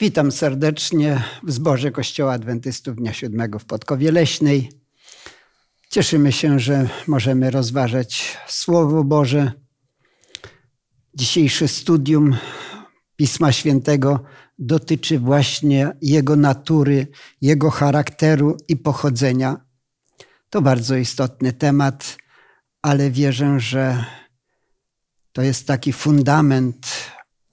Witam serdecznie w zborze Kościoła Adwentystów Dnia Siódmego w Podkowie Leśnej. Cieszymy się, że możemy rozważać Słowo Boże. Dzisiejsze studium Pisma Świętego dotyczy właśnie Jego natury, Jego charakteru i pochodzenia. To bardzo istotny temat, ale wierzę, że to jest taki fundament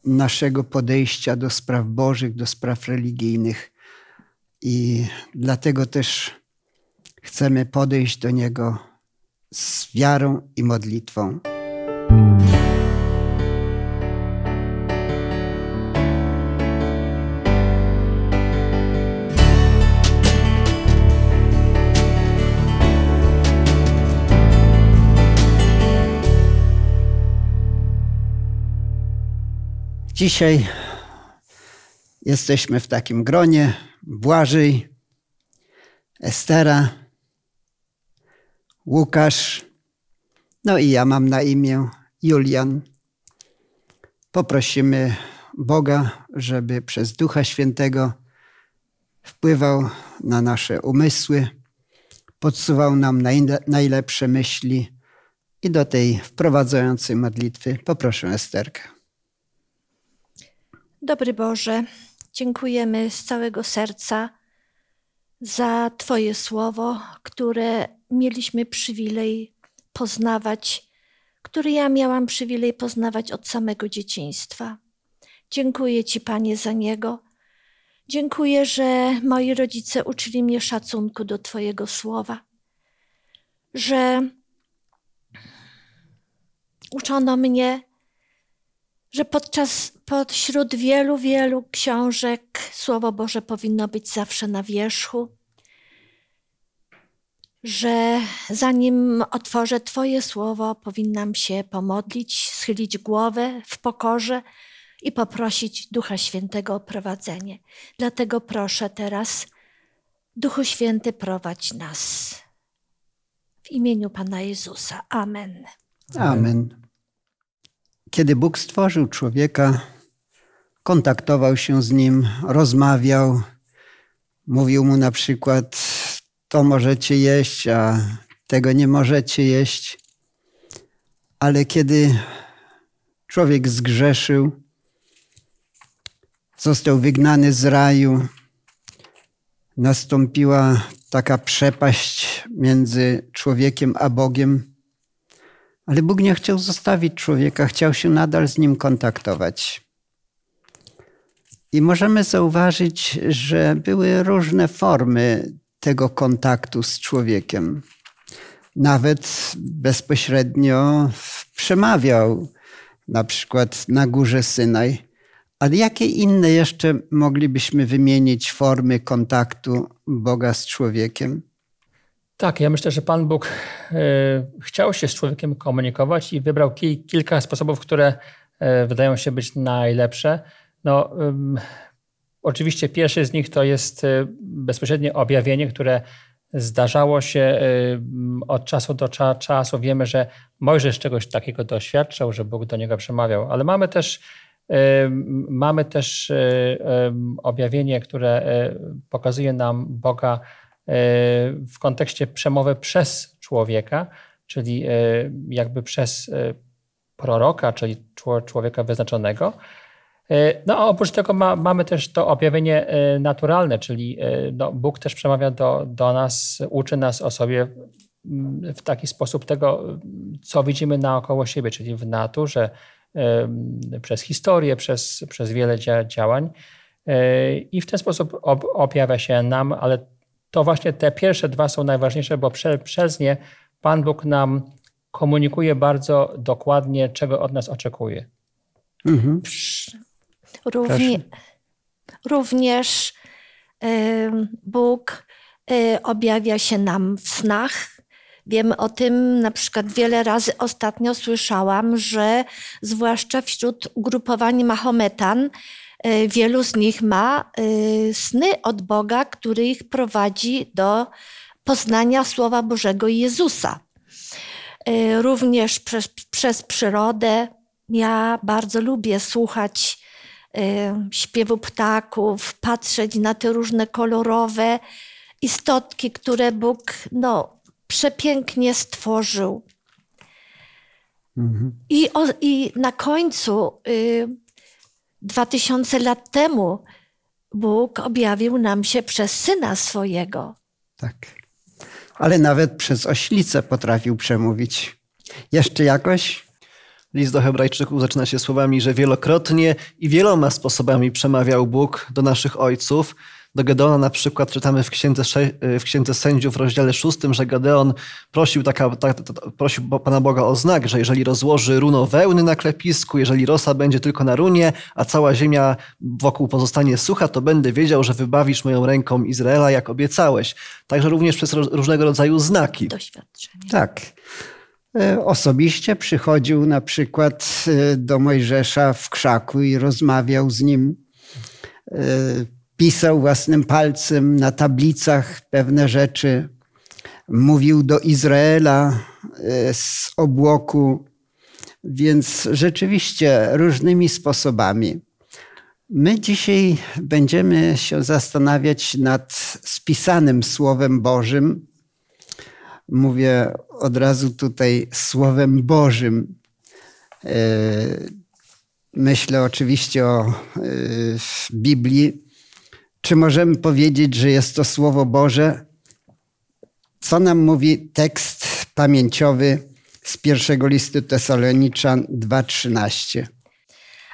naszego podejścia do spraw bożych, do spraw religijnych. I dlatego też chcemy podejść do Niego z wiarą i modlitwą. Dzisiaj jesteśmy w takim gronie. Błażej, Estera, Łukasz, no i ja mam na imię Julian. Poprosimy Boga, żeby przez Ducha Świętego wpływał na nasze umysły, podsuwał nam najlepsze myśli i do tej wprowadzającej modlitwy poproszę Esterkę. Dobry Boże, dziękujemy z całego serca za Twoje słowo, które mieliśmy przywilej poznawać, które ja miałam przywilej poznawać od samego dzieciństwa. Dziękuję Ci, Panie, za niego. Dziękuję, że moi rodzice uczyli mnie szacunku do Twojego słowa, że uczono mnie że podczas, pośród wielu, wielu książek Słowo Boże powinno być zawsze na wierzchu, że zanim otworzę Twoje słowo, powinnam się pomodlić, schylić głowę w pokorze i poprosić Ducha Świętego o prowadzenie. Dlatego proszę teraz, Duchu Święty, prowadź nas. W imieniu Pana Jezusa. Amen. Amen. Kiedy Bóg stworzył człowieka, kontaktował się z nim, rozmawiał, mówił mu na przykład: To możecie jeść, a tego nie możecie jeść. Ale kiedy człowiek zgrzeszył, został wygnany z raju, nastąpiła taka przepaść między człowiekiem a Bogiem ale Bóg nie chciał zostawić człowieka, chciał się nadal z nim kontaktować. I możemy zauważyć, że były różne formy tego kontaktu z człowiekiem. Nawet bezpośrednio przemawiał, na przykład na górze Synaj. Ale jakie inne jeszcze moglibyśmy wymienić formy kontaktu Boga z człowiekiem? Tak, ja myślę, że Pan Bóg e, chciał się z człowiekiem komunikować i wybrał kilka sposobów, które e, wydają się być najlepsze. No, oczywiście pierwszy z nich to jest e, bezpośrednie objawienie, które zdarzało się od czasu do czasu. Wiemy, że Mojżesz czegoś takiego doświadczał, że Bóg do niego przemawiał, ale mamy też, mamy też objawienie, które pokazuje nam Boga w kontekście przemowy przez człowieka, czyli e, jakby przez e, proroka, czyli człowieka wyznaczonego. No a oprócz tego ma, mamy też to objawienie naturalne, czyli no, Bóg też przemawia do, do nas, uczy nas o sobie w taki sposób tego, co widzimy naokoło siebie, czyli w naturze, przez historię, przez, przez wiele działań. I w ten sposób objawia się nam, ale to właśnie te pierwsze dwa są najważniejsze, bo prze, przez nie Pan Bóg nam komunikuje bardzo dokładnie, czego od nas oczekuje. Mhm. Równie, również y, Bóg y, objawia się nam w snach. Wiemy o tym, na przykład wiele razy ostatnio słyszałam, że zwłaszcza wśród ugrupowań Mahometan E, wielu z nich ma e, sny od Boga, który ich prowadzi do poznania Słowa Bożego i Jezusa. E, również przez, przez przyrodę. Ja bardzo lubię słuchać śpiewu ptaków, patrzeć na te różne kolorowe istotki, które Bóg no, przepięknie stworzył. Mhm. I, o, I na końcu, y, dwa tysiące lat temu, Bóg objawił nam się przez syna swojego. Tak. Ale nawet przez oślicę potrafił przemówić. Jeszcze jakoś? List do Hebrajczyków zaczyna się słowami, że wielokrotnie i wieloma sposobami przemawiał Bóg do naszych ojców. Do Gedeona na przykład czytamy w Księdze, w Księdze Sędziów w rozdziale szóstym, że Gedeon prosił, taka, ta, ta, prosił Pana Boga o znak, że jeżeli rozłoży runo wełny na klepisku, jeżeli rosa będzie tylko na runie, a cała ziemia wokół pozostanie sucha, to będę wiedział, że wybawisz moją ręką Izraela, jak obiecałeś. Także również przez różnego rodzaju znaki. Doświadczenie. Tak. E, osobiście przychodził na przykład e, do Mojżesza w krzaku i rozmawiał z nim. E, pisał własnym palcem na tablicach pewne rzeczy. Mówił do Izraela z obłoku, więc rzeczywiście różnymi sposobami. My dzisiaj będziemy się zastanawiać nad spisanym Słowem Bożym, mówię od razu tutaj Słowem Bożym. E, myślę oczywiście o e, Biblii. Czy możemy powiedzieć, że jest to Słowo Boże? Co nam mówi tekst pamięciowy z pierwszego listu Tesaloniczan 2:13?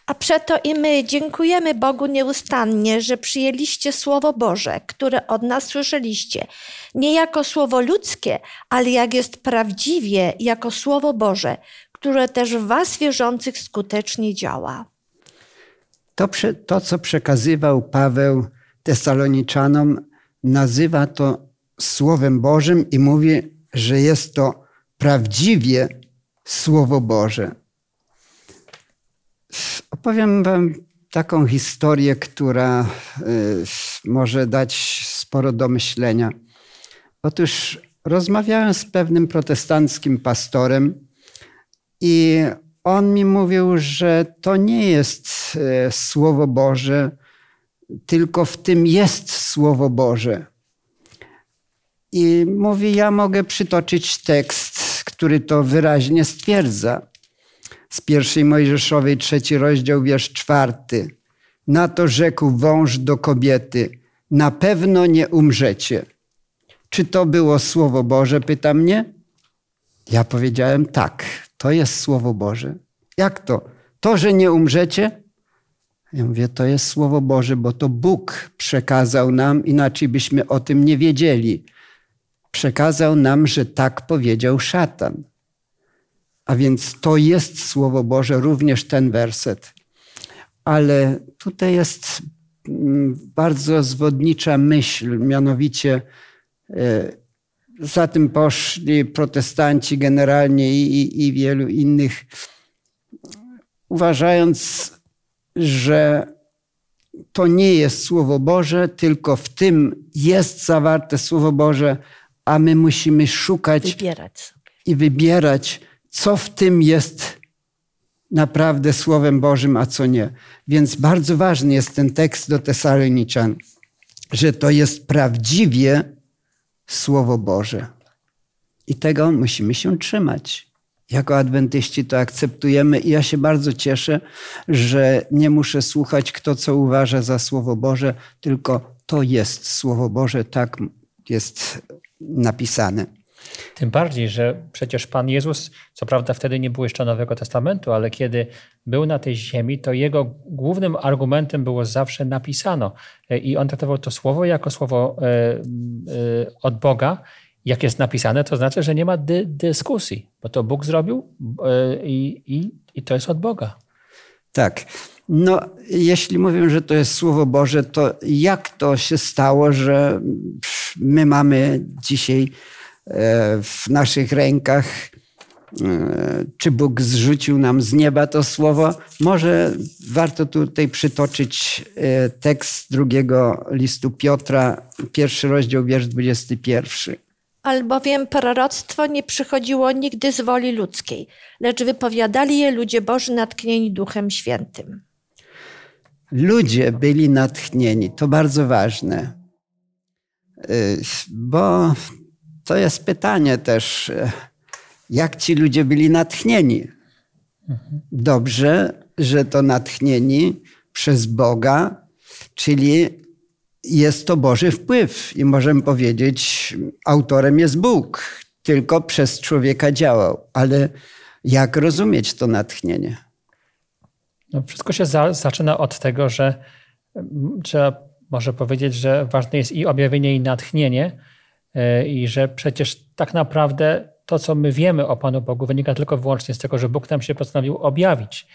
A przeto i my dziękujemy Bogu nieustannie, że przyjęliście Słowo Boże, które od nas słyszeliście, nie jako Słowo ludzkie, ale jak jest prawdziwie, jako Słowo Boże, które też w Was wierzących skutecznie działa. To, to co przekazywał Paweł Tesaloniczannom, nazywa to Słowem Bożym i mówi, że jest to prawdziwie Słowo Boże. Opowiem Wam taką historię, która y, może dać sporo do myślenia. Otóż rozmawiałem z pewnym protestanckim pastorem i on mi mówił, że to nie jest y, Słowo Boże, tylko w tym jest Słowo Boże. I mówi, ja mogę przytoczyć tekst, który to wyraźnie stwierdza z pierwszej Mojżeszowej, trzeci rozdział, wiersz czwarty. Na to rzekł wąż do kobiety, na pewno nie umrzecie. Czy to było Słowo Boże, pyta mnie? Ja powiedziałem tak, to jest Słowo Boże. Jak to? To, że nie umrzecie? Ja mówię, to jest Słowo Boże, bo to Bóg przekazał nam, inaczej byśmy o tym nie wiedzieli. Przekazał nam, że tak powiedział szatan. A więc to jest Słowo Boże, również ten werset. Ale tutaj jest mm, bardzo zwodnicza myśl, mianowicie e, za tym poszli protestanci generalnie i, i, i wielu innych, uważając, że to nie jest Słowo Boże, tylko w tym jest zawarte Słowo Boże, a my musimy szukać wybierać i wybierać co w tym jest naprawdę Słowem Bożym, a co nie. Więc bardzo ważny jest ten tekst do Tesaloniczan, że to jest prawdziwie Słowo Boże. I tego musimy się trzymać. Jako adwentyści to akceptujemy i ja się bardzo cieszę, że nie muszę słuchać, kto co uważa za Słowo Boże, tylko to jest Słowo Boże, tak jest napisane. Tym bardziej, że przecież Pan Jezus, co prawda wtedy nie było jeszcze Nowego Testamentu, ale kiedy był na tej ziemi, to jego głównym argumentem było zawsze napisano. I on traktował to słowo jako słowo e, e, od Boga. Jak jest napisane, to znaczy, że nie ma dy dyskusji, bo to Bóg zrobił e, i, i, i to jest od Boga. Tak. No, jeśli mówię, że to jest Słowo Boże, to jak to się stało, że my mamy dzisiaj E, w naszych rękach. E, czy Bóg zrzucił nam z nieba to słowo? Może warto tutaj przytoczyć tekst drugiego listu Piotra, pierwszy rozdział, wiersz 21. Albowiem proroctwo nie przychodziło nigdy z woli ludzkiej, lecz wypowiadali je ludzie Boży natknieni Duchem Świętym. ludzie byli natchnieni. To bardzo ważne. Y, bo to jest pytanie też, y, jak ci ludzie byli natchnieni. Dobrze, że to natchnieni przez Boga, czyli jest to Boży wpływ i możemy powiedzieć, autorem jest Bóg, tylko przez człowieka działał. Ale jak rozumieć to natchnienie? No, wszystko się za, zaczyna od tego, że mm, trzeba może powiedzieć, że ważne jest i objawienie, i natchnienie, e, i że przecież tak naprawdę to, co my wiemy o Panu Bogu, wynika tylko wyłącznie z tego, że Bóg nam się postanowił objawić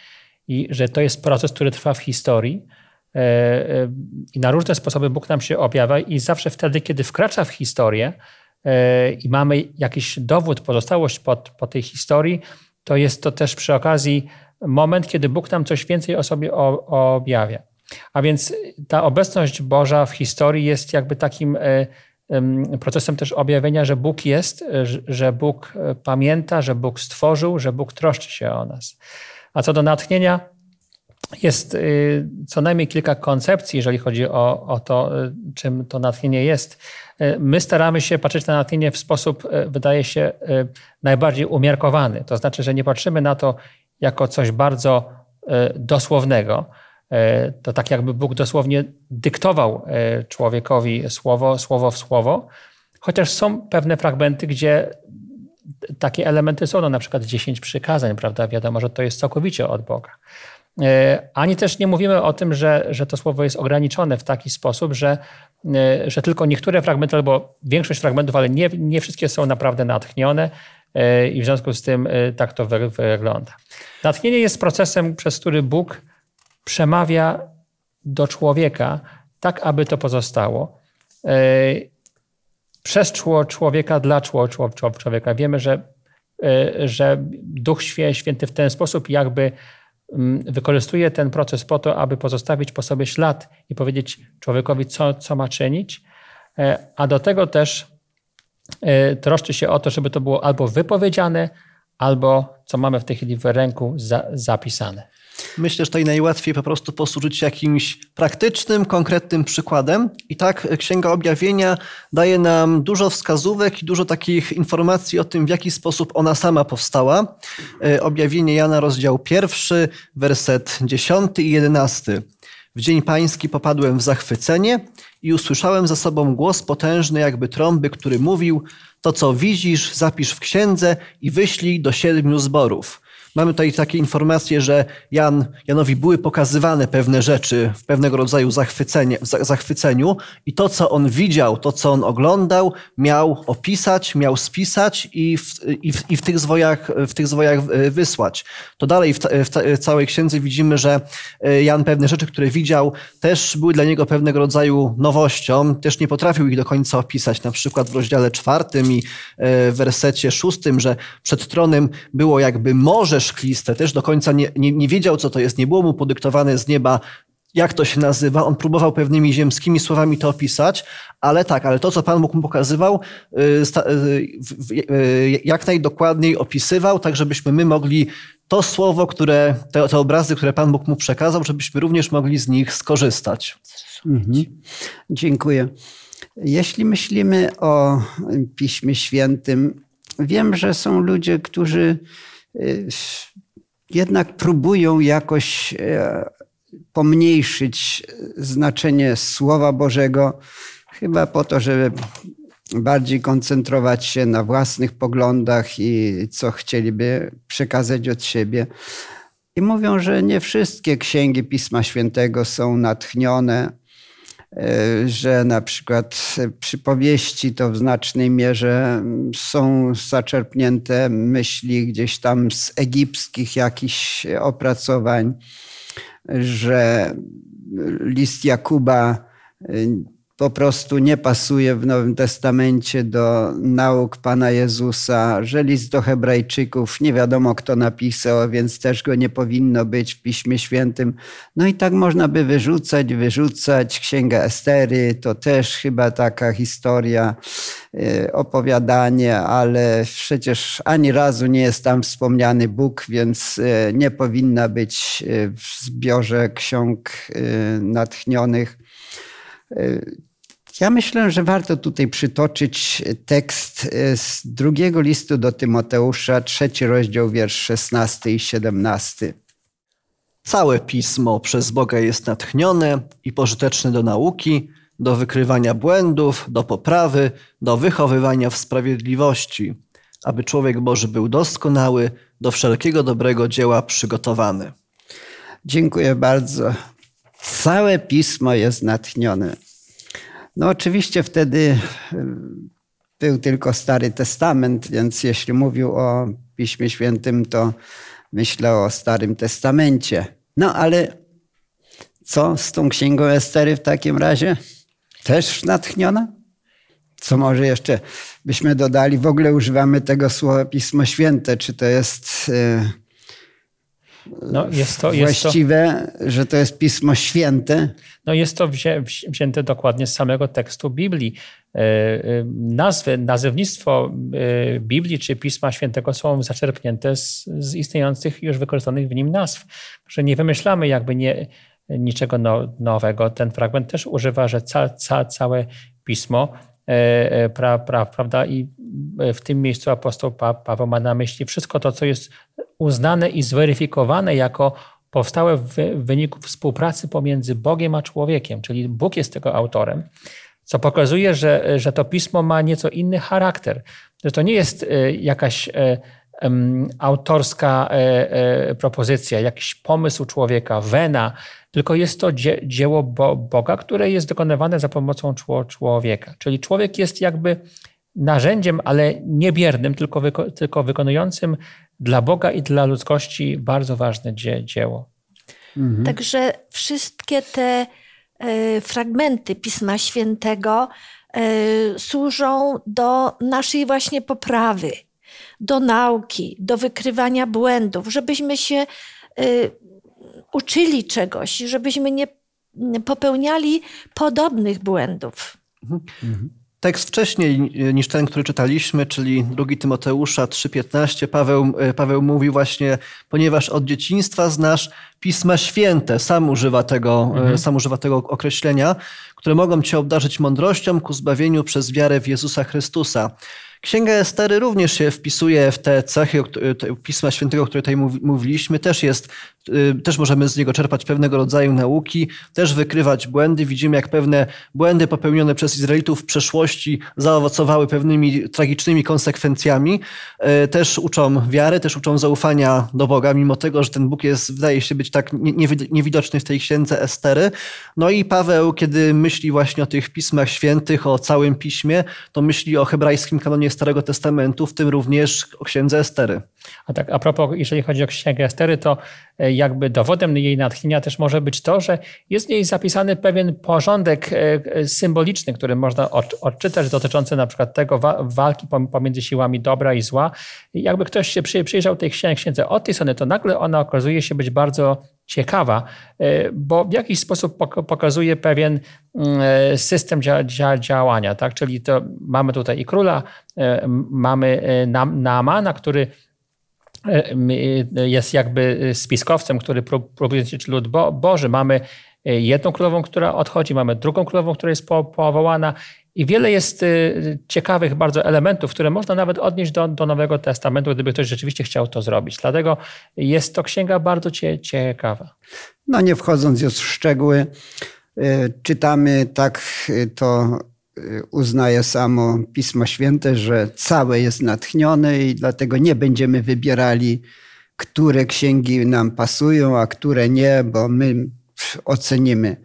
i że to jest proces, który trwa w historii. E, e, I na różne sposoby Bóg nam się objawia, i zawsze wtedy, kiedy wkracza w historię i mamy jakiś dowód, pozostałość po, po tej historii, to jest to też przy okazji moment, kiedy Bóg nam coś więcej o sobie objawia. A więc ta obecność Boża w historii jest jakby takim e, procesem też objawienia, że Bóg jest, e, że Bóg e, pamięta, że Bóg stworzył, że Bóg troszczy się o nas. A co do natchnienia, jest co najmniej kilka koncepcji, jeżeli chodzi o, o to, czym to natchnienie jest. My staramy się patrzeć na natchnienie w sposób, wydaje się, najbardziej umiarkowany. To znaczy, że nie patrzymy na to jako coś bardzo dosłownego, to tak jakby Bóg dosłownie dyktował człowiekowi słowo, słowo w słowo, chociaż są pewne fragmenty, gdzie takie elementy są, no na przykład 10 przykazań, prawda? Wiadomo, że to jest całkowicie od Boga. E, ani też nie mówimy o tym, że, że to słowo jest ograniczone w taki sposób, że, że tylko niektóre fragmenty, albo większość fragmentów, ale nie, nie wszystkie są naprawdę natchnione i w związku z tym tak to wygląda. Natchnienie jest procesem, przez który Bóg przemawia do człowieka, tak aby to pozostało. E, przez człowieka, dla człowieka. Wiemy, że, e, że Duch Święty w ten sposób jakby wykorzystuje ten proces po to, aby pozostawić po sobie ślad i powiedzieć człowiekowi, co, co ma czynić, e, a do tego też troszczy się o to, żeby to było albo wypowiedziane, albo, co mamy w tej chwili w ręku, za, zapisane. Myślę, że tutaj najłatwiej po prostu posłużyć się jakimś praktycznym, konkretnym przykładem. I tak Księga Objawienia daje nam dużo wskazówek i dużo takich informacji o tym, w jaki sposób ona sama powstała. E, Objawienie Jana, rozdział pierwszy, werset 10 i 11. W dzień pański popadłem w zachwycenie i usłyszałem za sobą głos potężny, jakby trąby, który mówił: To, co widzisz, zapisz w księdze i wyślij do siedmiu zborów Mamy tutaj takie informacje, że Jan, Janowi były pokazywane pewne rzeczy w pewnego rodzaju zachwycenie, zachwyceniu i to, co on widział, to, co on oglądał, miał opisać, miał spisać i w, i w, i w tych, zwojach, w tych zwojach wysłać. To dalej w, w całej księdze widzimy, że e, Jan pewne rzeczy, które widział, też były dla niego pewnego rodzaju nowością, też nie potrafił ich do końca opisać. Na przykład w rozdziale czwartym i e, w wersecie szóstym, że przed tronem było jakby morze szkliste, też do końca nie, nie, nie wiedział, co to jest, nie było mu podyktowane z nieba, jak to się nazywa. On próbował pewnymi ziemskimi słowami to opisać, ale tak, ale to, co Pan Bóg mu pokazywał, y, y, y, jak najdokładniej opisywał, tak żebyśmy my mogli to słowo, które, te, te obrazy, które Pan Bóg mu przekazał, żebyśmy również mogli z nich skorzystać. Mhm. Dziękuję. Jeśli myślimy o Piśmie Świętym, wiem, że są ludzie, którzy jednak próbują jakoś e, pomniejszyć znaczenie Słowa Bożego, chyba po to, żeby bardziej koncentrować się na własnych poglądach i co chcieliby przekazać od siebie. I mówią, że nie wszystkie księgi Pisma Świętego są natchnione, E, że na przykład przypowieści to w znacznej mierze są zaczerpnięte myśli gdzieś tam z egipskich jakichś opracowań, że list Jakuba po prostu nie pasuje w Nowym Testamencie do nauk Pana Jezusa, że list do Hebrajczyków nie wiadomo kto napisał, więc też go nie powinno być w Piśmie Świętym. No i tak można by wyrzucać, wyrzucać. Księga Estery to też chyba taka historia. y, opowiadanie, ale przecież ani razu nie jest tam wspomniany Bóg, więc y, nie powinna być w zbiorze ksiąg natchnionych. Ja myślę, że warto tutaj przytoczyć tekst z drugiego listu do Tymoteusza, trzeci rozdział, wiersz 16 i 17. Całe pismo przez Boga jest natchnione i pożyteczne do nauki, do wykrywania błędów, do poprawy, do wychowywania w sprawiedliwości, aby człowiek Boży był doskonały, do wszelkiego dobrego dzieła przygotowany. Dziękuję bardzo. Całe pismo jest natchnione. No, oczywiście wtedy y, był tylko Stary Testament, więc jeśli mówił o Piśmie Świętym, to myślę o Starym Testamencie. No ale co z tą księgą Estery w takim razie? Też natchniona? Co może jeszcze byśmy dodali? W ogóle używamy tego słowa Pismo Święte. Czy to jest, e, no, jest to, właściwe, to, że to jest Pismo Święte? No jest to wzię, wzięte dokładnie z samego tekstu Biblii. E, e, nazwy, nazewnictwo Biblii czy Pisma Świętego są zaczerpnięte z, z istniejących już wykorzystanych w nim nazw. Że nie wymyślamy jakby nie niczego no, nowego. Ten fragment też używa, że ca, ca, całe pismo, e, e, pra, pra, prawda? I w tym miejscu apostoł pa, Paweł ma na myśli wszystko to, co jest uznane i zweryfikowane jako powstałe w wyniku współpracy pomiędzy Bogiem a człowiekiem, czyli Bóg jest tego autorem, co pokazuje, że, że to pismo ma nieco inny charakter, że to nie jest e, jakaś autorska propozycja, jakiś pomysł człowieka, wena, tylko jest to dzieło Boga, które jest dokonywane za pomocą człowieka. Czyli człowiek jest jakby narzędziem, ale nie biernym, tylko, wyko tylko wykonującym dla Boga i dla ludzkości bardzo ważne dzie dzieło. Mhm. Także wszystkie te e, fragmenty Pisma Świętego e, służą do naszej właśnie poprawy, do nauki, do wykrywania błędów, żebyśmy się e, uczyli czegoś, żebyśmy nie popełniali podobnych błędów. Mhm. Tekst wcześniej niż ten, który czytaliśmy, czyli 2 Tymoteusza 3,15, Paweł, e, Paweł mówi właśnie, ponieważ od dzieciństwa znasz Pisma Święte, sam używa tego, e, mhm. sam używa tego określenia, które mogą cię obdarzyć mądrością ku zbawieniu przez wiarę w Jezusa Chrystusa. Księga Estery również się wpisuje w te cechy Pisma Świętego, o której tutaj mówiliśmy. Też jest, też możemy z niego czerpać pewnego rodzaju nauki, też wykrywać błędy. Widzimy, jak pewne błędy popełnione przez Izraelitów w przeszłości zaowocowały pewnymi tragicznymi konsekwencjami. Y, też uczą wiary, też uczą zaufania do Boga, mimo tego, że ten Bóg jest, wydaje się być tak niewidoczny w tej księdze Estery. No i Paweł, kiedy myśli właśnie o tych Pismach Świętych, o całym Piśmie, to myśli o hebrajskim kanonie Starego Testamentu, w tym również o księdze Estery. A tak, a propos, jeżeli chodzi o księgę Estery, to e, jakby dowodem jej natchnienia też może być to, że jest w niej zapisany pewien porządek e, e, symboliczny, który można odczytać, dotyczący na przykład tego walki pomiędzy siłami dobra i zła. Jakby ktoś się przyjrzał tej księdze od tej strony, to nagle ona okazuje się być bardzo ciekawa, bo w jakiś sposób pokazuje pewien mm, system działania. Tak? Czyli to mamy tutaj i króla, mamy Naamana, który jest jakby spiskowcem, który próbuje zniszczyć lud Bo Boży. Mamy jedną królową, która odchodzi, mamy drugą królową, która jest powołana i wiele jest ciekawych bardzo elementów, które można nawet odnieść do, do Nowego Testamentu, gdyby ktoś rzeczywiście chciał to zrobić. Dlatego jest to księga bardzo cie, ciekawa. No nie wchodząc już w szczegóły, czytamy tak to uznaje samo Pismo Święte, że całe jest natchnione i dlatego nie będziemy wybierali, które księgi nam pasują, a które nie, bo my ocenimy.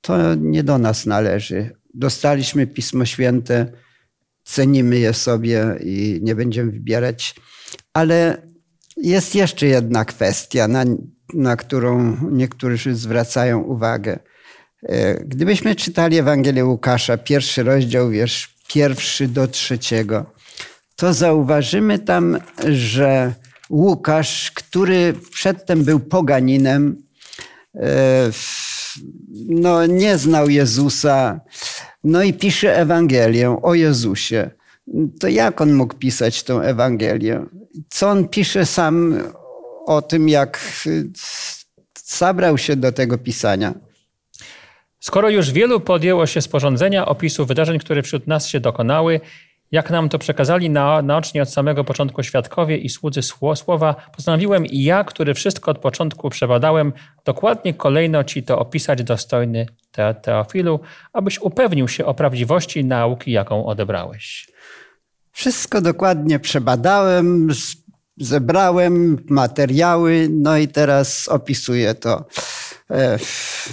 To nie do nas należy. Dostaliśmy Pismo Święte, cenimy je sobie i nie będziemy wybierać. Ale jest jeszcze jedna kwestia, na, na którą niektórzy zwracają uwagę. E, gdybyśmy czytali Ewangelię Łukasza, pierwszy rozdział, wiersz pierwszy do trzeciego, to zauważymy tam, że Łukasz, który przedtem był poganinem, e, no, nie znał Jezusa, no i pisze Ewangelię o Jezusie. to jak on mógł pisać tą Ewangelię? Co on pisze sam o tym, jak zabrał się do tego pisania? Skoro już wielu podjęło się sporządzenia opisu wydarzeń, które wśród nas się dokonały, jak nam to przekazali na, naocznie od samego początku świadkowie i słudzy słowa, postanowiłem i ja, który wszystko od początku przebadałem, dokładnie kolejno ci to opisać, dostojny te, Teofilu, abyś upewnił się o prawdziwości nauki, jaką odebrałeś. Wszystko dokładnie przebadałem, zebrałem materiały, no i teraz opisuję to. E,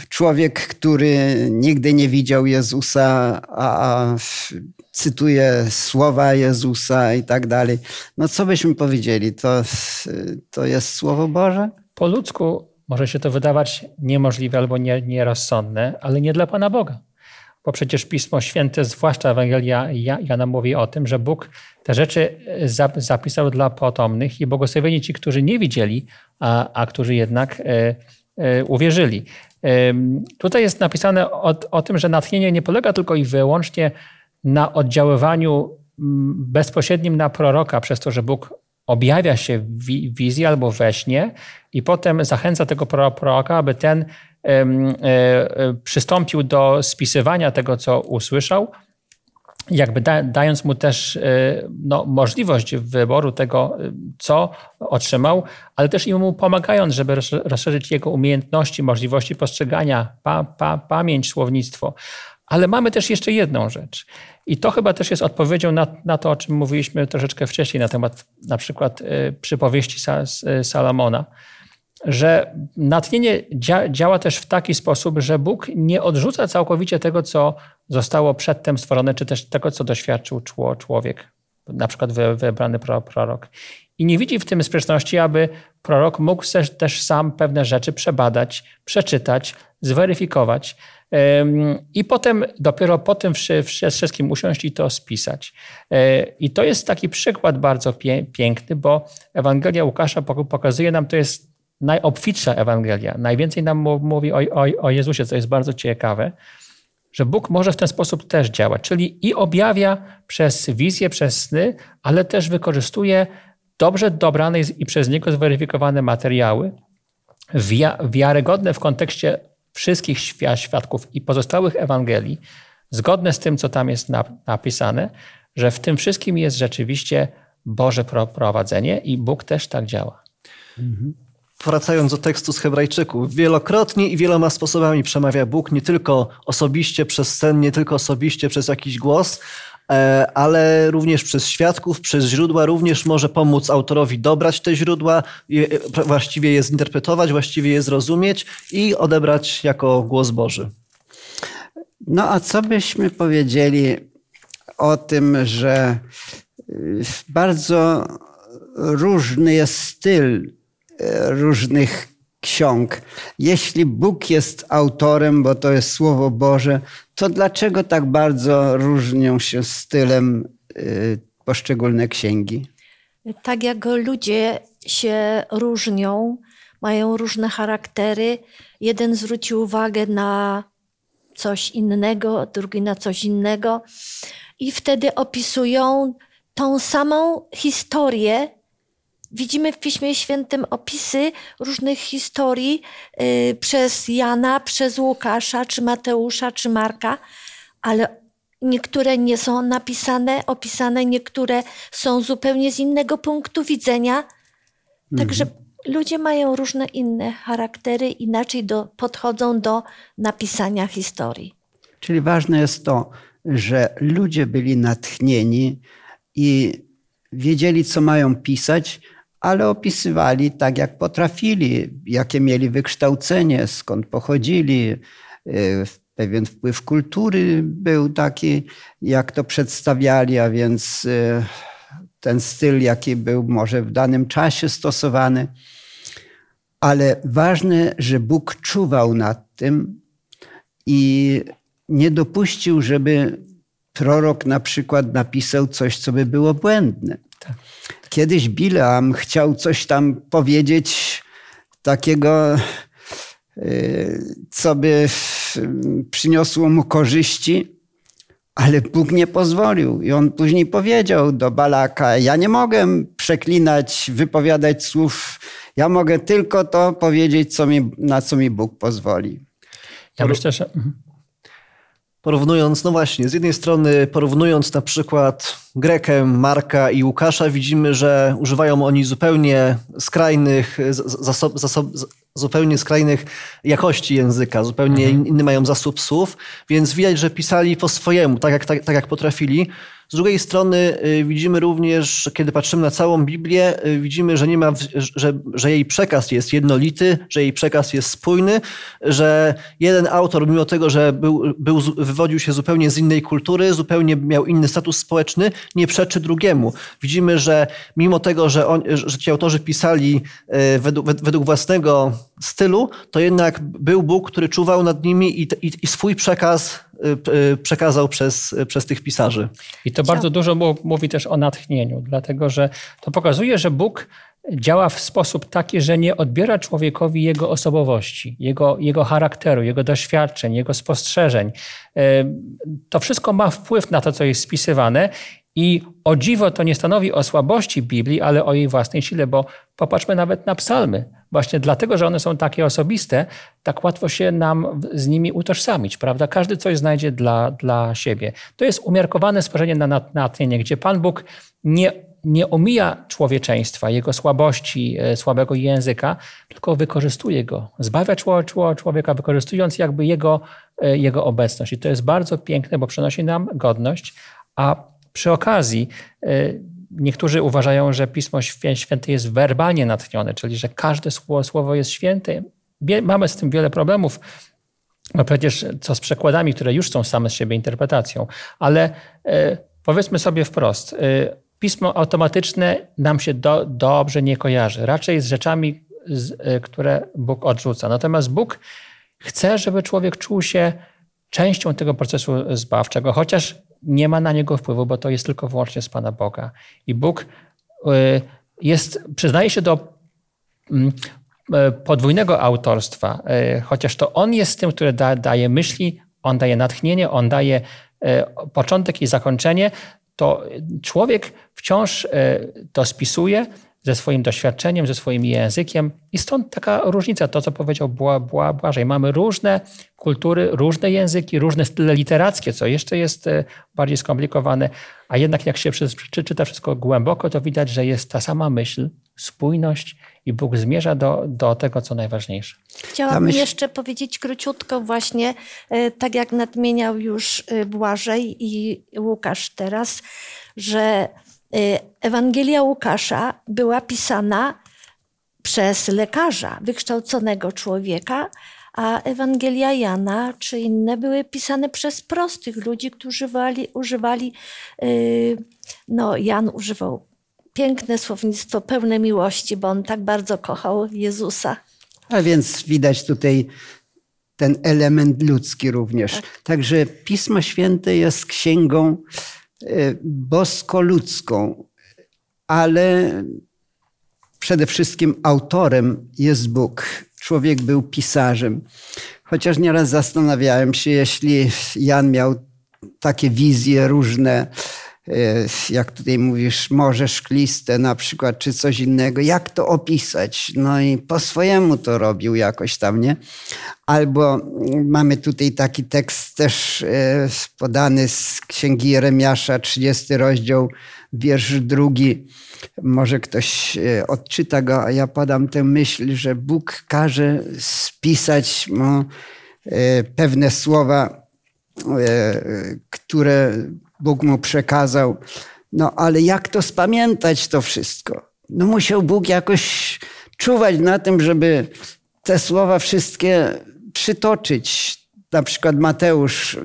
człowiek, który nigdy nie widział Jezusa, a cytuje słowa Jezusa i tak dalej. No co byśmy powiedzieli? To, to jest Słowo Boże? Po ludzku może się to wydawać niemożliwe albo nie, nierozsądne, ale nie dla Pana Boga. Bo przecież Pismo Święte, zwłaszcza Ewangelia Jana mówi o tym, że Bóg te rzeczy zapisał dla potomnych i błogosławieni ci, którzy nie widzieli, a, a którzy jednak e, e, uwierzyli. Tutaj jest napisane o, o tym, że natchnienie nie polega tylko i wyłącznie na oddziaływaniu bezpośrednim na proroka, przez to, że Bóg objawia się w wizji albo we śnie i potem zachęca tego proroka, aby ten e, e, przystąpił do spisywania tego, co usłyszał, jakby dając mu też e, no, możliwość wyboru tego, co otrzymał, ale też i mu pomagając, żeby rozszerzyć jego umiejętności, możliwości postrzegania, pa, pa, pamięć, słownictwo. Ale mamy też jeszcze jedną rzecz. I to chyba też jest odpowiedzią na, na to, o czym mówiliśmy troszeczkę wcześniej na temat na przykład y, przypowieści Salomona, że natchnienie dzia, działa też w taki sposób, że Bóg nie odrzuca całkowicie tego, co zostało przedtem stworzone, czy też tego, co doświadczył człowiek, na przykład wybrany prorok. I nie widzi w tym sprzeczności, aby prorok mógł też sam pewne rzeczy przebadać, przeczytać, zweryfikować i potem dopiero po tym wszystkim usiąść i to spisać. E, I to jest taki przykład bardzo piękny, bo Ewangelia Łukasza pokazuje nam, to jest najobfitsza Ewangelia. Najwięcej nam mówi o, o, o Jezusie, co jest bardzo ciekawe, że Bóg może w ten sposób też działać, czyli i objawia przez wizję, przez sny, ale też wykorzystuje dobrze dobrane i przez Niego zweryfikowane materiały, wiarygodne w kontekście wszystkich świadków i pozostałych Ewangelii, zgodne z tym, co tam jest napisane, że w tym wszystkim jest rzeczywiście Boże prowadzenie i Bóg też tak działa. Mhm. Wracając do tekstu z Hebrajczyków, wielokrotnie i wieloma sposobami przemawia Bóg, nie tylko osobiście przez sen, nie tylko osobiście przez jakiś głos, E, ale również przez świadków, przez źródła, również może pomóc autorowi dobrać te źródła, właściwie je zinterpretować, właściwie je zrozumieć i odebrać jako głos Boży. No a co byśmy powiedzieli o tym, że y, bardzo różny jest styl różnych ksiąg. Jeśli Bóg jest autorem, bo to jest Słowo Boże, to dlaczego tak bardzo różnią się stylem y, poszczególne księgi? Tak jak ludzie się różnią, mają różne charaktery. Jeden zwróci uwagę na coś innego, drugi na coś innego, i wtedy opisują tą samą historię Widzimy w Piśmie Świętym opisy różnych historii y, przez Jana, przez Łukasza, czy Mateusza, czy Marka, ale niektóre nie są napisane, opisane, niektóre są zupełnie z innego punktu widzenia. Także mhm. ludzie mają różne inne charaktery, inaczej do, podchodzą do napisania historii. Czyli ważne jest to, że ludzie byli natchnieni i wiedzieli, co mają pisać, ale opisywali tak, jak potrafili, jakie mieli wykształcenie, skąd pochodzili. Y, pewien wpływ kultury był taki, jak to przedstawiali, a więc y, ten styl, jaki był może w danym czasie stosowany. Ale ważne, że Bóg czuwał nad tym i nie dopuścił, żeby prorok na przykład napisał coś, co by było błędne. Tak. Kiedyś Bileam chciał coś tam powiedzieć takiego, y, co by przyniosło mu korzyści, Ale Bóg nie pozwolił. I on później powiedział do Balaka: Ja nie mogę przeklinać, wypowiadać słów. Ja mogę tylko to powiedzieć, co mi, na co mi Bóg pozwoli. Ja myślę, że. Porównując, no właśnie, z jednej strony porównując na przykład Grekę, Marka i Łukasza, widzimy, że używają oni zupełnie skrajnych, zasob, zasob, zupełnie skrajnych jakości języka, zupełnie mhm. inny mają zasób słów, więc widać, że pisali po swojemu, tak jak, tak, tak jak potrafili. Z drugiej strony y, widzimy również, kiedy patrzymy na całą Biblię, y, widzimy, że nie ma, że, że jej przekaz jest jednolity, że jej przekaz jest spójny, że jeden autor, mimo tego, że był, był, wywodził się zupełnie z innej kultury, zupełnie miał inny status społeczny, nie przeczy drugiemu. Widzimy, że mimo tego, że, on, że ci autorzy pisali y, według, według własnego stylu, to jednak był Bóg, który czuwał nad nimi i, i, i swój przekaz przekazał przez, przez tych pisarzy. I to bardzo dużo mówi też o natchnieniu, dlatego że to pokazuje, że Bóg działa w sposób taki, że nie odbiera człowiekowi jego osobowości, jego, jego charakteru, jego doświadczeń, jego spostrzeżeń. To wszystko ma wpływ na to, co jest spisywane i o dziwo to nie stanowi o słabości Biblii, ale o jej własnej sile, bo popatrzmy nawet na psalmy. Właśnie dlatego, że one są takie osobiste, tak łatwo się nam z nimi utożsamić, prawda? Każdy coś znajdzie dla, dla siebie. To jest umiarkowane spojrzenie na natchnienie, gdzie Pan Bóg nie, nie omija człowieczeństwa, jego słabości, e, słabego języka, tylko wykorzystuje go. Zbawia człowieka, wykorzystując jakby jego, e, jego obecność. I to jest bardzo piękne, bo przynosi nam godność, a przy okazji y, niektórzy uważają, że Pismo Święte jest werbalnie natchnione, czyli że każde słowo, słowo jest święte. Mamy z tym wiele problemów. No przecież co z przekładami, które już są same z siebie interpretacją. Ale y, powiedzmy sobie wprost, y, pismo automatyczne nam się do, dobrze nie kojarzy. Raczej z rzeczami, z, które Bóg odrzuca. Natomiast Bóg chce, żeby człowiek czuł się częścią tego procesu zbawczego, chociaż nie ma na niego wpływu, bo to jest tylko wyłącznie z Pana Boga. I Bóg y, jest, przyznaje się do mm, y, podwójnego autorstwa, y, chociaż to On jest tym, który da, daje myśli, On daje natchnienie, On daje początek i zakończenie, to człowiek wciąż to spisuje, ze swoim doświadczeniem, ze swoim językiem. I stąd taka różnica, to co powiedział Błażej. Mamy różne kultury, różne języki, różne style literackie, co jeszcze jest e, bardziej skomplikowane, a jednak jak się przeczyta wszystko głęboko, to widać, że jest ta sama myśl, spójność i Bóg zmierza do, do tego, co najważniejsze. Chciałabym myśl... jeszcze powiedzieć króciutko właśnie, e, tak jak nadmieniał już e, Błażej i Łukasz teraz, że Ewangelia Łukasza była pisana przez lekarza, wykształconego człowieka, a Ewangelia Jana czy inne były pisane przez prostych ludzi, którzy używali, używali y, no Jan używał piękne słownictwo, pełne miłości, bo on tak bardzo kochał Jezusa. A więc widać tutaj ten element ludzki również. Tak. Także Pismo Święte jest księgą bosko-ludzką, ale przede wszystkim autorem jest Bóg. Człowiek był pisarzem. Chociaż nieraz zastanawiałem się, jeśli Jan miał takie wizje różne, e, jak tutaj mówisz, morze szkliste na przykład, czy coś innego, jak to opisać? No i po swojemu to robił jakoś tam, nie? Albo mamy tutaj taki tekst też e, podany z Księgi Jeremiasza, 30 rozdział, wiersz drugi. Może ktoś e, odczyta go, a ja podam tę myśl, że Bóg każe spisać mu e, pewne słowa, które Bóg mu przekazał. No ale jak to spamiętać to wszystko? No musiał Bóg jakoś czuwać na tym, żeby te słowa wszystkie przytoczyć. Na przykład Mateusz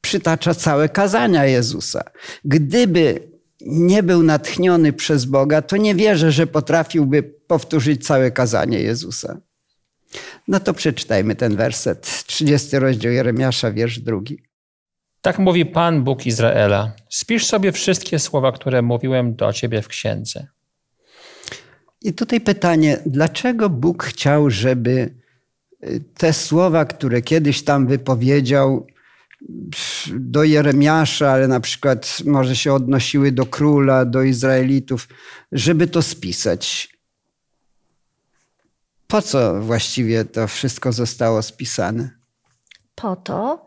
przytacza całe kazania Jezusa. Gdyby nie był natchniony przez Boga, to nie wierzę, że potrafiłby powtórzyć całe kazanie Jezusa. No to przeczytajmy ten werset. 30 rozdział Jeremiasza, wiersz drugi. Tak mówi Pan Bóg Izraela. Spisz sobie wszystkie słowa, które mówiłem do ciebie w księdze. I tutaj pytanie, dlaczego Bóg chciał, żeby te słowa, które kiedyś tam wypowiedział, do Jeremiasza, ale na przykład może się odnosiły do króla, do Izraelitów, żeby to spisać. Po co właściwie to wszystko zostało spisane? Po to,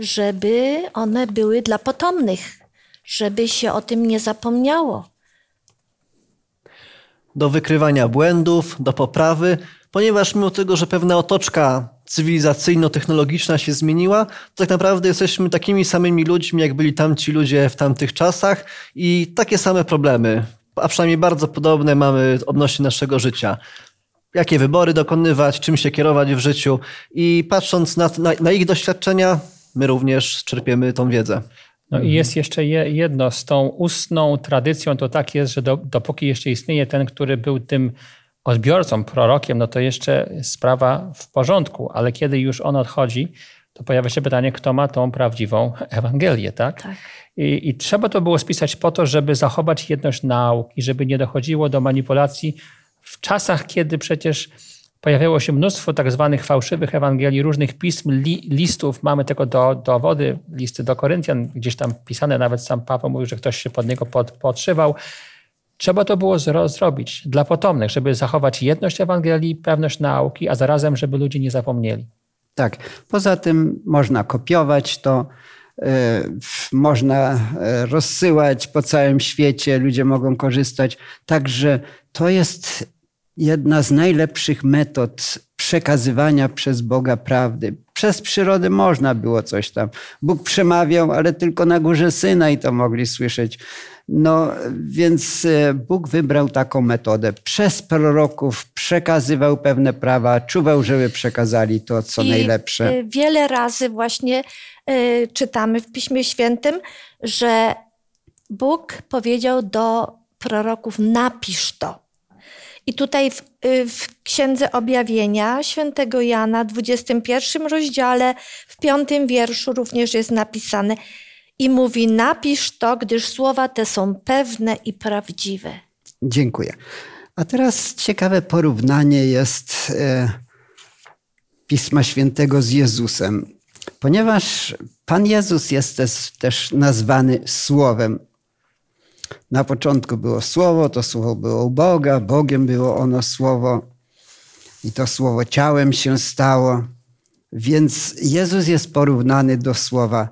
żeby one były dla potomnych, żeby się o tym nie zapomniało. Do wykrywania błędów, do poprawy, ponieważ mimo tego, że pewna otoczka cywilizacyjno-technologiczna się zmieniła, tak naprawdę jesteśmy takimi samymi ludźmi, jak byli tamci ludzie w tamtych czasach i takie same problemy, a przynajmniej bardzo podobne mamy odnośnie naszego życia. Jakie wybory dokonywać, czym się kierować w życiu i patrząc na, na, na ich doświadczenia, my również czerpiemy tą wiedzę. No i jest jeszcze jedno, z tą ustną tradycją to tak jest, że do, dopóki jeszcze istnieje ten, który był tym odbiorcą, prorokiem, no to jeszcze sprawa w porządku, ale kiedy już on odchodzi, to pojawia się pytanie, kto ma tą prawdziwą Ewangelię, tak? tak. I, I, trzeba to było spisać po to, żeby zachować jedność nauk i żeby nie dochodziło do manipulacji w czasach, kiedy przecież pojawiało się mnóstwo tak zwanych fałszywych Ewangelii, różnych pism, li, listów. Mamy tego do, dowody, listy do Koryntian, gdzieś tam pisane, nawet sam Paweł mówił, że ktoś się pod niego pod, podszywał. Trzeba to było zro, zrobić dla potomnych, żeby zachować jedność Ewangelii, pewność nauki, a zarazem, żeby ludzie nie zapomnieli. Tak. Poza tym można kopiować to, yy, można e, rozsyłać po całym świecie, ludzie mogą korzystać. Także to jest jedna z najlepszych metod przekazywania przez Boga prawdy. Przez przyrodę można było coś tam. Bóg przemawiał, ale tylko na górze syna i to mogli słyszeć. No więc e, Bóg wybrał taką metodę. Przez proroków przekazywał pewne prawa, czuwał, żeby przekazali to, co I najlepsze. E, wiele razy właśnie y, czytamy w Piśmie Świętym, że Bóg powiedział do proroków: napisz to. I tutaj w, y, w Księdze Objawienia świętego Jana, 21 rozdziale, w piątym wierszu również jest napisane i mówi napisz to, gdyż słowa te są pewne i prawdziwe. Dziękuję. A teraz ciekawe porównanie jest e, Pisma Świętego z Jezusem. Ponieważ Pan Jezus jest też, też nazwany Słowem, na początku było Słowo, to Słowo było u Boga, Bogiem było ono Słowo i to Słowo ciałem się stało. Więc Jezus jest porównany do Słowa.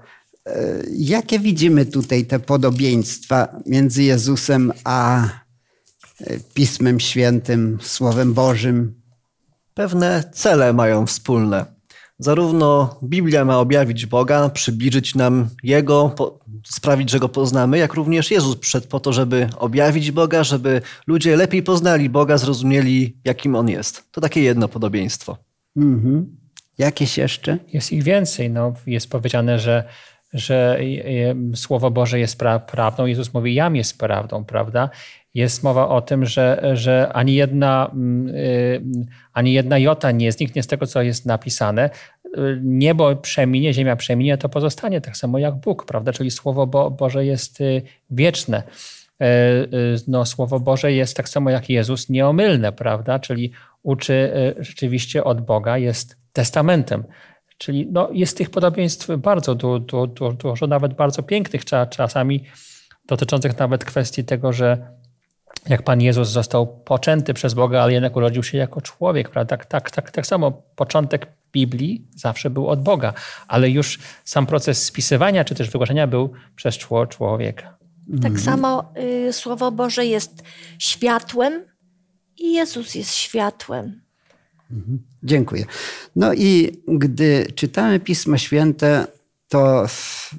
E, jakie widzimy tutaj te podobieństwa między Jezusem a e, Pismem Świętym, Słowem Bożym? Pewne cele mają wspólne. Zarówno Biblia ma objawić Boga, przybliżyć nam Jego, sprawić, że Go poznamy, jak również Jezus przyszedł po to, żeby objawić Boga, żeby ludzie lepiej poznali Boga, zrozumieli, jakim On jest. To takie jedno podobieństwo. Mhm. Jakieś jeszcze? Jest ich więcej. No, jest powiedziane, że, że Słowo Boże jest pra prawdą. Jezus mówi, jam jest prawdą, prawda? Jest mowa o tym, że, że ani, jedna, mm, y, ani jedna jota nie zniknie z tego, co jest napisane. Niebo przeminie, ziemia przeminie, to pozostanie tak samo jak Bóg, prawda? Czyli Słowo Bo Boże jest y, wieczne. Y, no, Słowo Boże jest tak samo jak Jezus nieomylne, prawda? Czyli uczy rzeczywiście od Boga, jest testamentem. Czyli no, jest tych podobieństw bardzo dużo, du, dużo, nawet bardzo pięknych czasami, dotyczących nawet kwestii tego, że jak Pan Jezus został poczęty przez Boga, ale jednak urodził się jako człowiek. Prawda? Tak, tak, tak, tak samo początek Biblii zawsze był od Boga, ale już sam proces spisywania czy też wygłaszania był przez człowieka. Tak mhm. samo y, Słowo Boże jest światłem i Jezus jest światłem. Mhm. Dziękuję. No i gdy czytamy Pismo Święte, to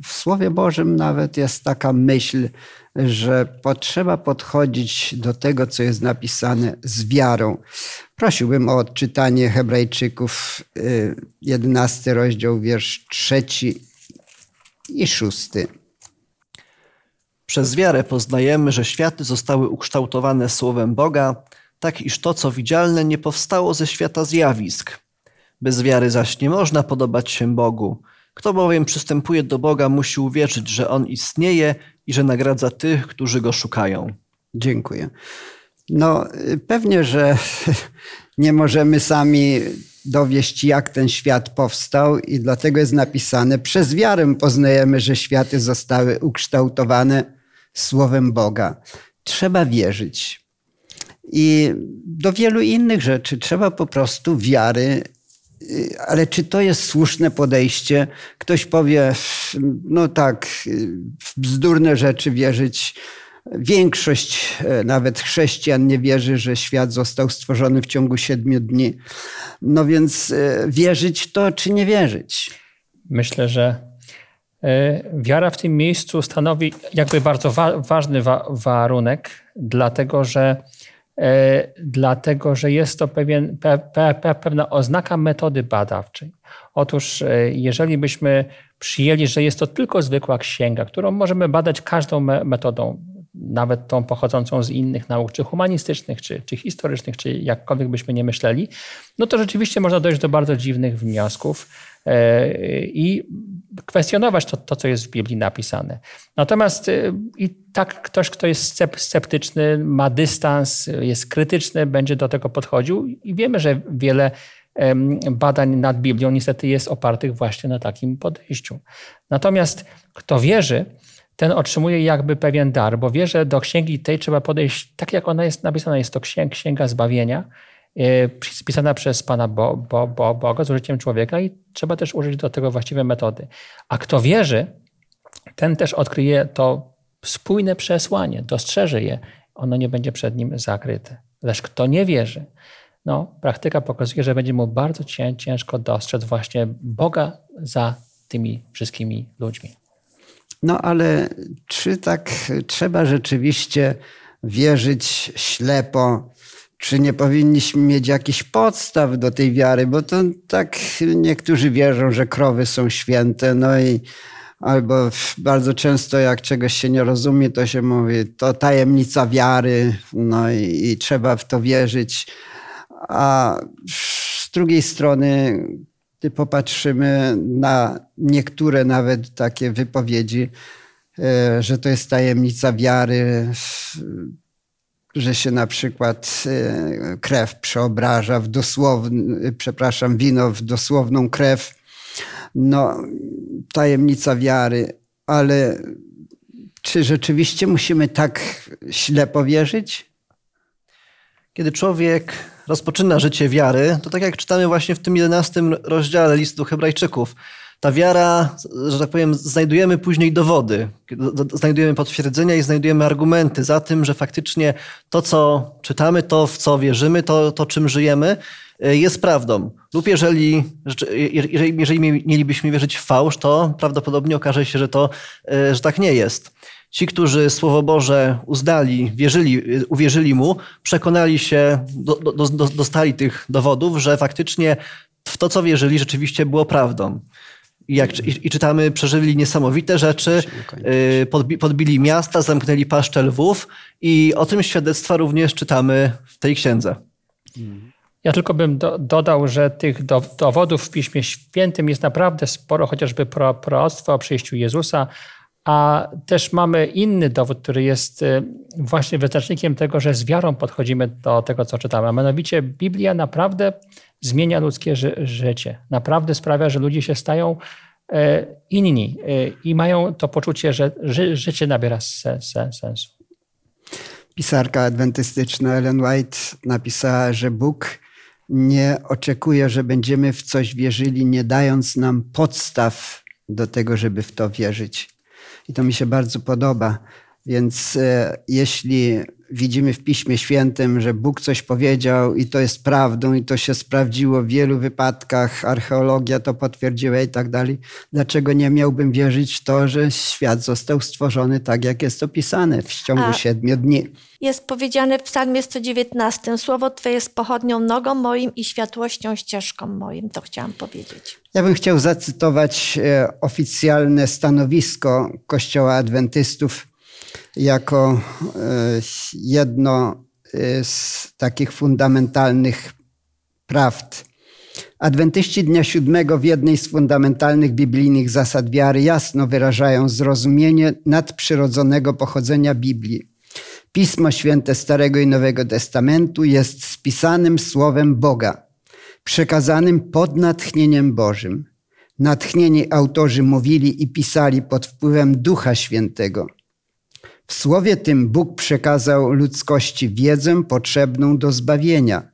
w Słowie Bożym nawet jest taka myśl, że potrzeba podchodzić do tego, co jest napisane z wiarą. Prosiłbym o odczytanie Hebrajczyków, 11 y, rozdział, wiersz trzeci i szósty. Przez wiarę poznajemy, że światy zostały ukształtowane słowem Boga, tak iż to, co widzialne, nie powstało ze świata zjawisk. Bez wiary zaś nie można podobać się Bogu. Kto bowiem przystępuje do Boga, musi uwierzyć, że On istnieje i że nagradza tych, którzy Go szukają. Dziękuję. No, pewnie, że nie możemy sami dowieść, jak ten świat powstał, i dlatego jest napisane: Przez wiarę poznajemy, że światy zostały ukształtowane słowem Boga. Trzeba wierzyć. I do wielu innych rzeczy trzeba po prostu wiary. Ale czy to jest słuszne podejście? Ktoś powie, no tak, w bzdurne rzeczy wierzyć Większość e, nawet chrześcijan nie wierzy, że świat został stworzony w ciągu siedmiu dni. No więc e, wierzyć to, czy nie wierzyć? Myślę, że e, wiara w tym miejscu stanowi jakby bardzo wa ważny wa warunek, dlatego że, dlatego że jest to pewien, pe pe pewna oznaka metody badawczej. Otóż, jeżeli byśmy przyjęli, że jest to tylko zwykła księga, którą możemy badać każdą me metodą nawet tą pochodzącą z innych nauk, czy humanistycznych, czy, czy historycznych, czy jakkolwiek byśmy nie myśleli, no to rzeczywiście można dojść do bardzo dziwnych wniosków e, i kwestionować to, to co jest w Biblii napisane. Natomiast e, i tak ktoś, kto jest sceptyczny, ma dystans, jest krytyczny, będzie do tego podchodził i wiemy, że wiele badań nad Biblią niestety jest opartych właśnie na takim podejściu. Natomiast kto wierzy, ten otrzymuje jakby pewien dar, bo wie, że do księgi tej trzeba podejść tak, jak ona jest napisana. Jest to księga, księga zbawienia, e, spisana przez Pana Bo, Bo, Bo, Boga z użyciem człowieka i trzeba też użyć do tego właściwe metody. A kto wierzy, ten też odkryje to spójne przesłanie, dostrzeże je, ono nie będzie przed nim zakryte. Lecz kto nie wierzy, no, praktyka pokazuje, że będzie mu bardzo ciężko dostrzec właśnie Boga za tymi wszystkimi ludźmi. No ale czy tak trzeba rzeczywiście wierzyć ślepo? Czy nie powinniśmy mieć jakichś podstaw do tej wiary? Bo to tak niektórzy wierzą, że krowy są święte, no i albo bardzo często jak czegoś się nie rozumie, to się mówi, to tajemnica wiary, no i, i trzeba w to wierzyć. A z drugiej strony gdy popatrzymy na niektóre nawet takie wypowiedzi, e, że to jest tajemnica wiary, że się na przykład e, krew przeobraża w dosłowny, przepraszam, wino w dosłowną krew. No, tajemnica wiary, ale czy rzeczywiście musimy tak ślepo wierzyć? Kiedy człowiek rozpoczyna życie wiary, to tak jak czytamy właśnie w tym jedenastym rozdziale listu Hebrajczyków, ta wiara, że tak powiem, znajdujemy później dowody, znajdujemy potwierdzenia i znajdujemy argumenty za tym, że faktycznie to, co czytamy, to, w co wierzymy, to, to czym żyjemy, e, jest prawdą. Lub jeżeli, jeżeli, jeżeli mielibyśmy wierzyć w fałsz, to prawdopodobnie okaże się, że to, e, że tak nie jest. Ci, którzy Słowo Boże uznali, wierzyli, uwierzyli mu, przekonali się, do, do, do, dostali tych dowodów, że faktycznie w to, co wierzyli, rzeczywiście było prawdą. I, jak, i, i czytamy, przeżyli niesamowite rzeczy, y, podbi, podbili miasta, zamknęli paszczę lwów i o tym świadectwa również czytamy w tej księdze. Ja tylko bym do, dodał, że tych do, dowodów w Piśmie Świętym jest naprawdę sporo, chociażby pro, proroctwo o przyjściu Jezusa, a też mamy inny dowód, który jest y, właśnie wyznacznikiem tego, że z wiarą podchodzimy do tego, co czytamy. A mianowicie Biblia naprawdę zmienia ludzkie ży życie. Naprawdę sprawia, że ludzie się stają e, inni e, i mają to poczucie, że ży życie nabiera sensu. Pisarka adwentystyczna Ellen White napisała, że Bóg nie oczekuje, że będziemy w coś wierzyli, nie dając nam podstaw do tego, żeby w to wierzyć. I to mi się bardzo podoba. Więc e, jeśli widzimy w Piśmie Świętym, że Bóg coś powiedział i to jest prawdą i to się sprawdziło w wielu wypadkach, archeologia to potwierdziła i tak dalej, dlaczego nie miałbym wierzyć w to, że świat został stworzony tak, jak jest opisane w ciągu A siedmiu dni? Jest powiedziane w psalmie 119, słowo Twoje jest pochodnią nogą moim i światłością ścieżką moim. To chciałam powiedzieć. Ja bym chciał zacytować e, oficjalne stanowisko Kościoła Adwentystów jako e, jedno e, z takich fundamentalnych prawd. Adwentyści Dnia Siódmego w jednej z fundamentalnych biblijnych zasad wiary jasno wyrażają zrozumienie nadprzyrodzonego pochodzenia Biblii. Pismo Święte Starego i Nowego Testamentu jest spisanym słowem Boga. przekazanym pod natchnieniem Bożym. Natchnieni autorzy mówili i pisali pod wpływem Ducha Świętego. W słowie tym Bóg przekazał ludzkości wiedzę potrzebną do zbawienia.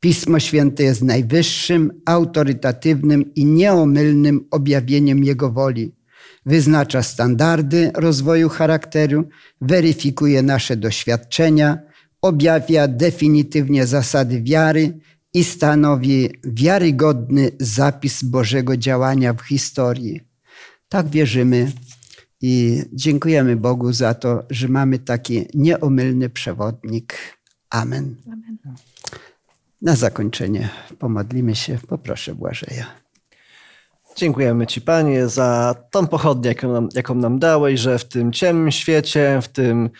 Pismo Święte jest najwyższym, autorytatywnym i nieomylnym objawieniem Jego woli. Wyznacza standardy rozwoju charakteru, weryfikuje nasze doświadczenia, objawia definitywnie zasady wiary i stanowi wiarygodny zapis Bożego działania w historii. Tak wierzymy i dziękujemy Bogu za to, że mamy taki nieomylny przewodnik. Amen. Amen. Na zakończenie pomodlimy się. Poproszę Błażeja. Dziękujemy Ci, Panie, za tą pochodnię, jaką nam, jaką nam dałeś, że w tym ciemnym świecie, w tym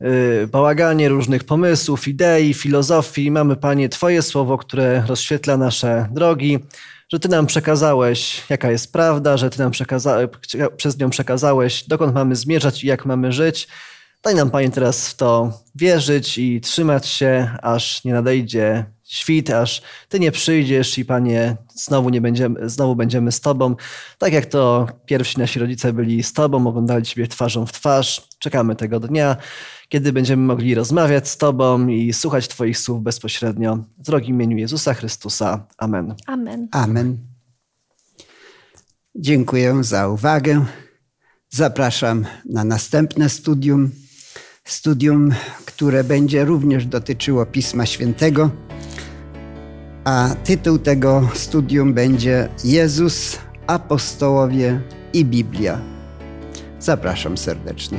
yy, bałaganie różnych pomysłów, idei, filozofii mamy, Panie, Twoje słowo, które rozświetla nasze drogi, że Ty nam przekazałeś, jaka jest prawda, że Ty nam przez nią przekazałeś, dokąd mamy zmierzać i jak mamy żyć. Daj nam, Panie, teraz w to wierzyć i trzymać się, aż nie nadejdzie świt, aż Ty nie przyjdziesz i Panie, znowu, nie będziemy, znowu będziemy z Tobą. Tak jak to pierwsi nasi rodzice byli z Tobą, oglądali Ciebie twarzą w twarz. Czekamy tego dnia, kiedy będziemy mogli rozmawiać z Tobą i słuchać Twoich słów bezpośrednio. W drogim imieniu Jezusa Chrystusa. Amen. Amen. Amen. Dziękuję za uwagę. Zapraszam na następne studium. Studium, które będzie również dotyczyło Pisma Świętego a tytuł tego studium będzie Jezus, apostołowie i Biblia. Zapraszam serdecznie.